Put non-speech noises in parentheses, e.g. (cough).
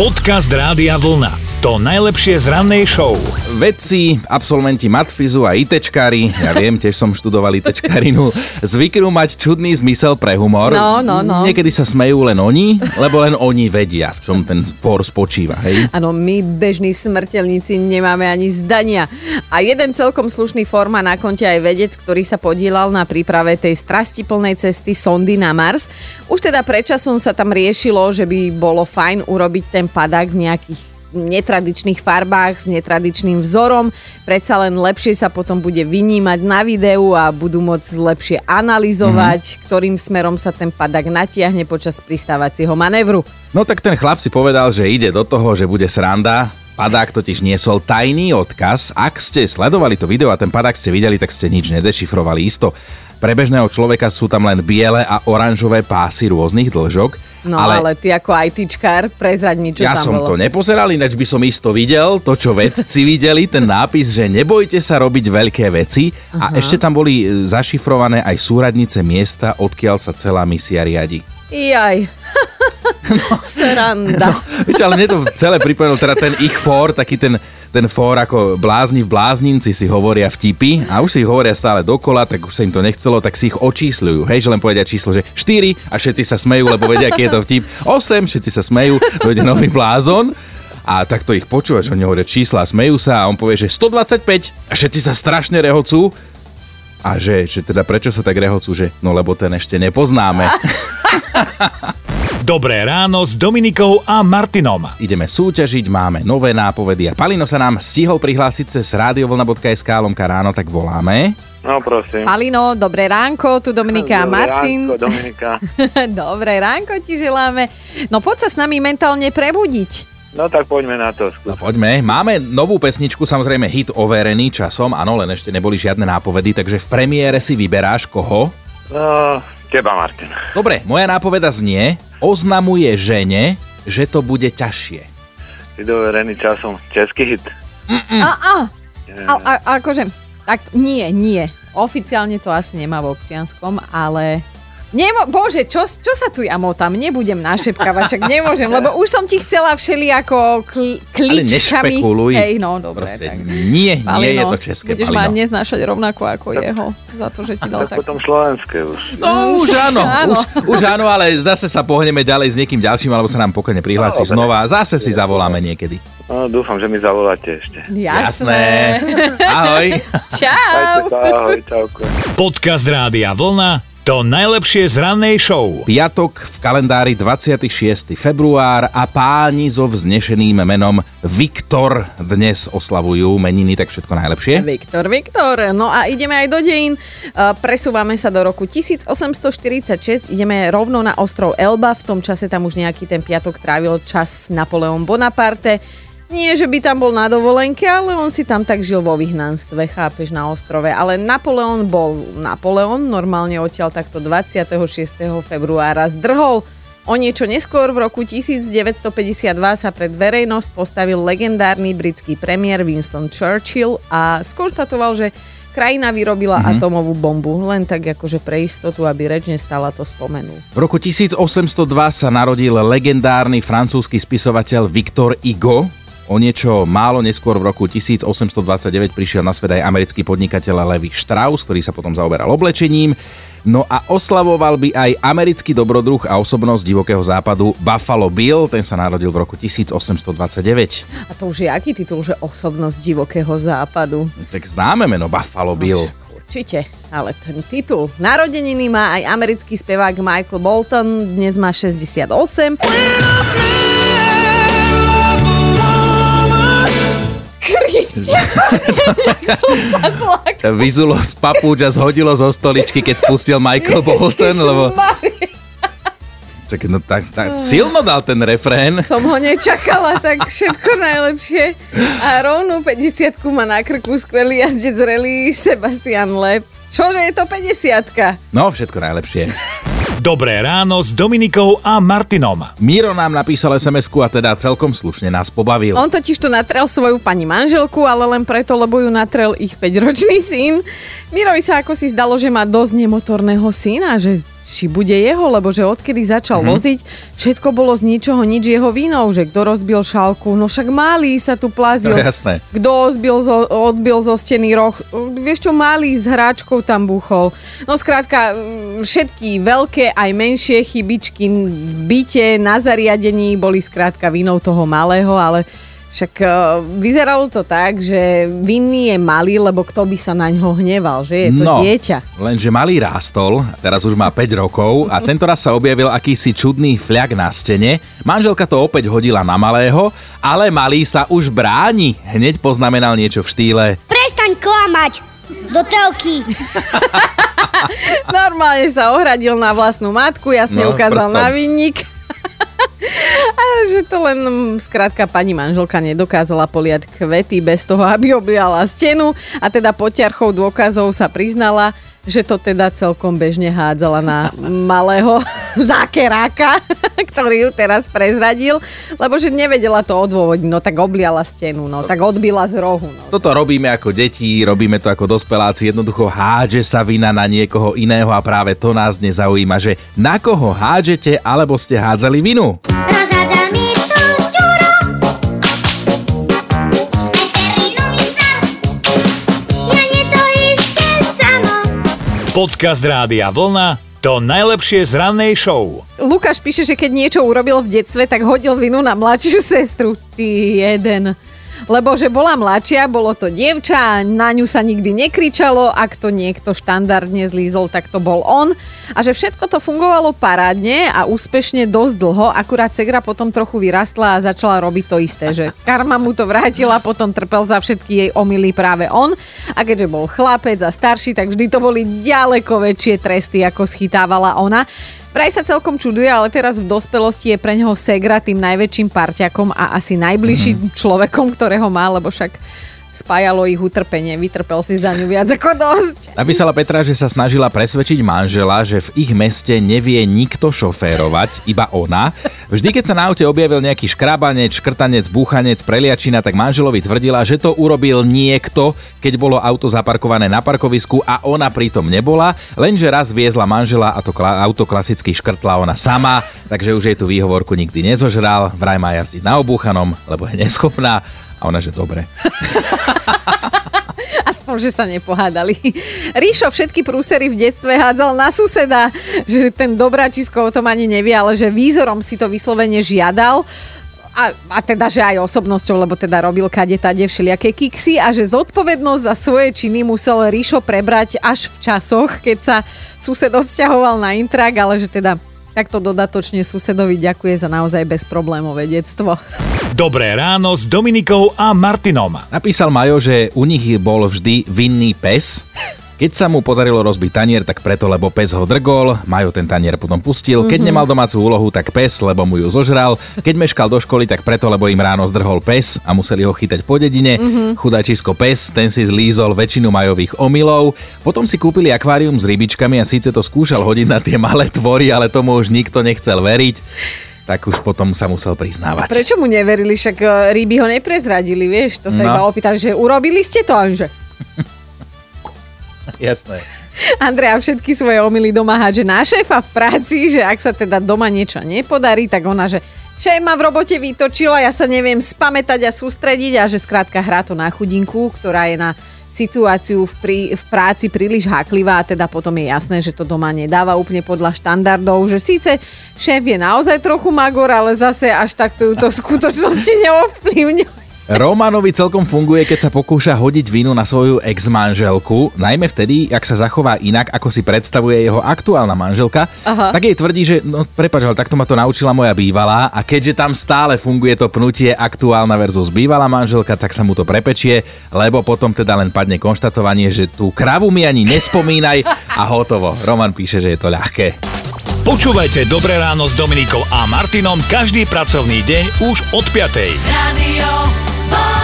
Podcast Rádia Vlna. To najlepšie z rannej show. Vedci, absolventi matfizu a ITčkári, ja viem, tiež som študoval ITčkarinu, zvyknú mať čudný zmysel pre humor. No, no, no. Niekedy sa smejú len oni, lebo len oni vedia, v čom ten for spočíva, hej? Áno, my bežní smrteľníci nemáme ani zdania. A jeden celkom slušný forma na konte aj vedec, ktorý sa podielal na príprave tej strastiplnej cesty sondy na Mars. Už teda predčasom sa tam riešilo, že by bolo fajn urobiť ten padák v nejakých netradičných farbách s netradičným vzorom. Predsa len lepšie sa potom bude vynímať na videu a budú môcť lepšie analyzovať, mm-hmm. ktorým smerom sa ten padak natiahne počas pristávacieho manévru. No tak ten chlap si povedal, že ide do toho, že bude sranda. Padák totiž niesol tajný odkaz. Ak ste sledovali to video a ten padák ste videli, tak ste nič nedešifrovali isto. Pre bežného človeka sú tam len biele a oranžové pásy rôznych dlžok No ale, ale ty ako ITčkár, prezraď mi, čo ja tam som bolo. to nepozeral, ináč by som isto videl, to čo vedci videli, ten nápis, že nebojte sa robiť veľké veci Aha. a ešte tam boli e, zašifrované aj súradnice miesta, odkiaľ sa celá misia riadi. Jaj. No, (laughs) Sranda. No, ale mne to celé pripomenul teda ten ich for, taký ten ten fór ako blázni v blázninci si hovoria vtipy a už si ich hovoria stále dokola, tak už sa im to nechcelo, tak si ich očísľujú. Hej, že len povedia číslo, že 4 a všetci sa smejú, lebo vedia, aký je to vtip. 8, všetci sa smejú, dojde nový blázon a takto ich počúvaš, oni hovoria čísla, smejú sa a on povie, že 125 a všetci sa strašne rehocú a že, že teda prečo sa tak rehocú, že no lebo ten ešte nepoznáme. (laughs) Dobré ráno s Dominikou a Martinom. Ideme súťažiť, máme nové nápovedy a Palino sa nám stihol prihlásiť cez radiovlna.sk lomka ráno, tak voláme. No prosím. Palino, dobré ránko, tu Dominika a Dobré Martin. Ránko, Dominika. (laughs) dobré ránko ti želáme. No poď sa s nami mentálne prebudiť. No tak poďme na to. No Skús. poďme, máme novú pesničku, samozrejme hit overený časom, áno, len ešte neboli žiadne nápovedy, takže v premiére si vyberáš koho? No, teba, Martin. Dobre, moja nápoveda znie, oznamuje žene, že to bude ťažšie. Si doverený časom. Český hit. A, a, a, a, akože, tak nie, nie. Oficiálne to asi nemá v občianskom, ale... Nemo, bože, čo, čo sa tu ja motám? Nebudem našepkávať, čak nemôžem, lebo už som ti chcela všeli ako kl, Ale kličkami. nešpekuluj. Hej, no dobre. Proste tak. nie, nie je Palino, to české, Budeš ma Palino. neznášať rovnako ako jeho, za to, že ti dal Tak tak. potom slovenské už. No už áno, (laughs) Áno. Už, už áno, ale zase sa pohneme ďalej s niekým ďalším, alebo sa nám pokojne prihlásiš No, znova. Zase si zavoláme niekedy. No, dúfam, že mi zavoláte ešte. Jasné. (laughs) Ahoj. Čau. Majte sa, ahoj, čauko. Podcast Rádia Vlna. To najlepšie z rannej show. Piatok v kalendári 26. február a páni so vznešeným menom Viktor dnes oslavujú meniny, tak všetko najlepšie. Viktor, Viktor. No a ideme aj do dejín. Uh, Presúvame sa do roku 1846. Ideme rovno na ostrov Elba. V tom čase tam už nejaký ten piatok trávil čas Napoleon Bonaparte. Nie, že by tam bol na dovolenke, ale on si tam tak žil vo vyhnanstve, chápeš, na ostrove. Ale Napoleon bol Napoleon, normálne odtiaľ takto 26. februára zdrhol. O niečo neskôr v roku 1952 sa pred verejnosť postavil legendárny britský premiér Winston Churchill a skonštatoval, že krajina vyrobila mm-hmm. atomovú bombu. Len tak akože pre istotu, aby reč nestala to spomenú. V roku 1802 sa narodil legendárny francúzsky spisovateľ Victor Hugo. O niečo málo neskôr v roku 1829 prišiel na svet aj americký podnikateľ Levi Strauss, ktorý sa potom zaoberal oblečením. No a oslavoval by aj americký dobrodruh a osobnosť divokého západu Buffalo Bill, ten sa narodil v roku 1829. A to už je aký titul, že osobnosť divokého západu? Tak známe meno Buffalo Bill. Však Určite, ale ten titul. Narodeniny má aj americký spevák Michael Bolton, dnes má 68. Kristia, (laughs) jak som sa zlakla. Vyzulo z papúč a zhodilo zo stoličky, keď spustil Michael Bolton, lebo tak, no, tak, tak, silno dal ten refrén. Som ho nečakala, tak všetko najlepšie. A rovnú 50 má na krku skvelý jazdec relí Sebastian Lep. Čože je to 50 No, všetko najlepšie. Dobré ráno s Dominikou a Martinom. Miro nám napísal sms a teda celkom slušne nás pobavil. On totiž to natrel svoju pani manželku, ale len preto, lebo ju natrel ich 5-ročný syn. Mirovi sa ako si zdalo, že má dosť nemotorného syna, že či bude jeho, lebo že odkedy začal mm-hmm. loziť, všetko bolo z ničoho nič jeho vinou, že kto rozbil šálku, no však malý sa tu plazil. No jasné. Kto odbil zo, odbil zo steny roh, vieš čo, malý s hráčkou tam buchol. No skrátka, mm, všetky veľké aj menšie chybičky v byte, na zariadení boli skrátka vinou toho malého, ale však uh, vyzeralo to tak, že vinný je malý, lebo kto by sa na ňo hneval, že je to no, dieťa. lenže malý rástol, teraz už má 5 rokov a tento raz sa objavil akýsi čudný fľak na stene. Manželka to opäť hodila na malého, ale malý sa už bráni. Hneď poznamenal niečo v štýle Prestaň klamať! Do telky! (laughs) Normálne sa ohradil na vlastnú matku, jasne No, ukázal prstom. na vinník. Že to len mm, skrátka pani manželka nedokázala poliať kvety bez toho, aby obliala stenu a teda potiarchou dôkazov sa priznala, že to teda celkom bežne hádzala na (laughs) malého (laughs) zákeráka, (laughs) ktorý ju teraz prezradil, lebo že nevedela to odôvodniť, no tak obliala stenu, no tak odbila z rohu. No. Toto robíme ako deti, robíme to ako dospeláci, jednoducho hádže sa vina na niekoho iného a práve to nás nezaujíma, že na koho hádžete alebo ste hádzali vinu. Podcast Rádia Vlna to najlepšie z rannej show. Lukáš píše, že keď niečo urobil v detstve, tak hodil vinu na mladšiu sestru. Ty jeden. Lebo že bola mladšia, bolo to dievča, na ňu sa nikdy nekričalo, ak to niekto štandardne zlízol, tak to bol on. A že všetko to fungovalo parádne a úspešne dosť dlho, akurát Segra potom trochu vyrastla a začala robiť to isté, že (laughs) karma mu to vrátila, potom trpel za všetky jej omily práve on. A keďže bol chlapec a starší, tak vždy to boli ďaleko väčšie tresty, ako schytávala ona. Vraj sa celkom čuduje, ale teraz v dospelosti je pre neho Segra tým najväčším parťakom a asi najbližším mm-hmm. človekom, ktorého má, lebo však spájalo ich utrpenie. Vytrpel si za ňu viac ako dosť. (laughs) Napísala Petra, že sa snažila presvedčiť manžela, že v ich meste nevie nikto šoférovať, iba ona. Vždy, keď sa na aute objavil nejaký škrabanec, škrtanec, búchanec, preliačina, tak manželovi tvrdila, že to urobil niekto, keď bolo auto zaparkované na parkovisku a ona pritom nebola, lenže raz viezla manžela a to auto klasicky škrtla ona sama, takže už jej tú výhovorku nikdy nezožral, vraj má jazdiť na obúchanom, lebo je neschopná a ona, že dobre. (laughs) Aspoň, že sa nepohádali. Ríšo všetky prúsery v detstve hádzal na suseda, že ten dobráčisko o tom ani nevie, ale že výzorom si to vyslovene žiadal. A, a teda, že aj osobnosťou, lebo teda robil kade tade všelijaké kiksy a že zodpovednosť za svoje činy musel Ríšo prebrať až v časoch, keď sa sused odsťahoval na intrak, ale že teda takto dodatočne susedovi ďakuje za naozaj bezproblémové detstvo. Dobré ráno s Dominikou a Martinom. Napísal Majo, že u nich bol vždy vinný pes. Keď sa mu podarilo rozbiť tanier, tak preto, lebo pes ho drgol, Majo ten tanier potom pustil. Keď nemal domácu úlohu, tak pes, lebo mu ju zožral. Keď meškal do školy, tak preto, lebo im ráno zdrhol pes a museli ho chytať po dedine. Chudáčisko pes, ten si zlízol väčšinu Majových omylov. Potom si kúpili akvárium s rybičkami a síce to skúšal hodiť na tie malé tvory, ale tomu už nikto nechcel veriť. Tak už potom sa musel priznávať. Prečo mu neverili? Však e, ryby ho neprezradili, vieš? To sa No. iba opýtali, že urobili ste to? A že (laughs) Jasné. Andrea všetky svoje omily doma hádže na šéfa v práci, že ak sa teda doma niečo nepodarí, tak ona, že šéf ma v robote vytočila, ja sa neviem spamätať a sústrediť a že skrátka hrá to na chudinku, ktorá je na situáciu v, prí, v práci príliš háklivá a teda potom je jasné, že to doma nedáva úplne podľa štandardov, že síce šéf je naozaj trochu magor, ale zase až takto ju to v skutočnosti (laughs) neovplyvňuje. Romanovi celkom funguje, keď sa pokúša hodiť vinu na svoju ex-manželku, najmä vtedy, ak sa zachová inak, ako si predstavuje jeho aktuálna manželka, Aha. tak jej tvrdí, že no prepač, ale takto ma to naučila moja bývalá a keďže tam stále funguje to pnutie aktuálna versus bývalá manželka, tak sa mu to prepečie, lebo potom teda len padne konštatovanie, že tú kravu mi ani nespomínaj a hotovo. Roman píše, že je to ľahké. Počúvajte Dobré ráno s Dominikou a Martinom každý pracovný deň už od 5. Radio Vlna.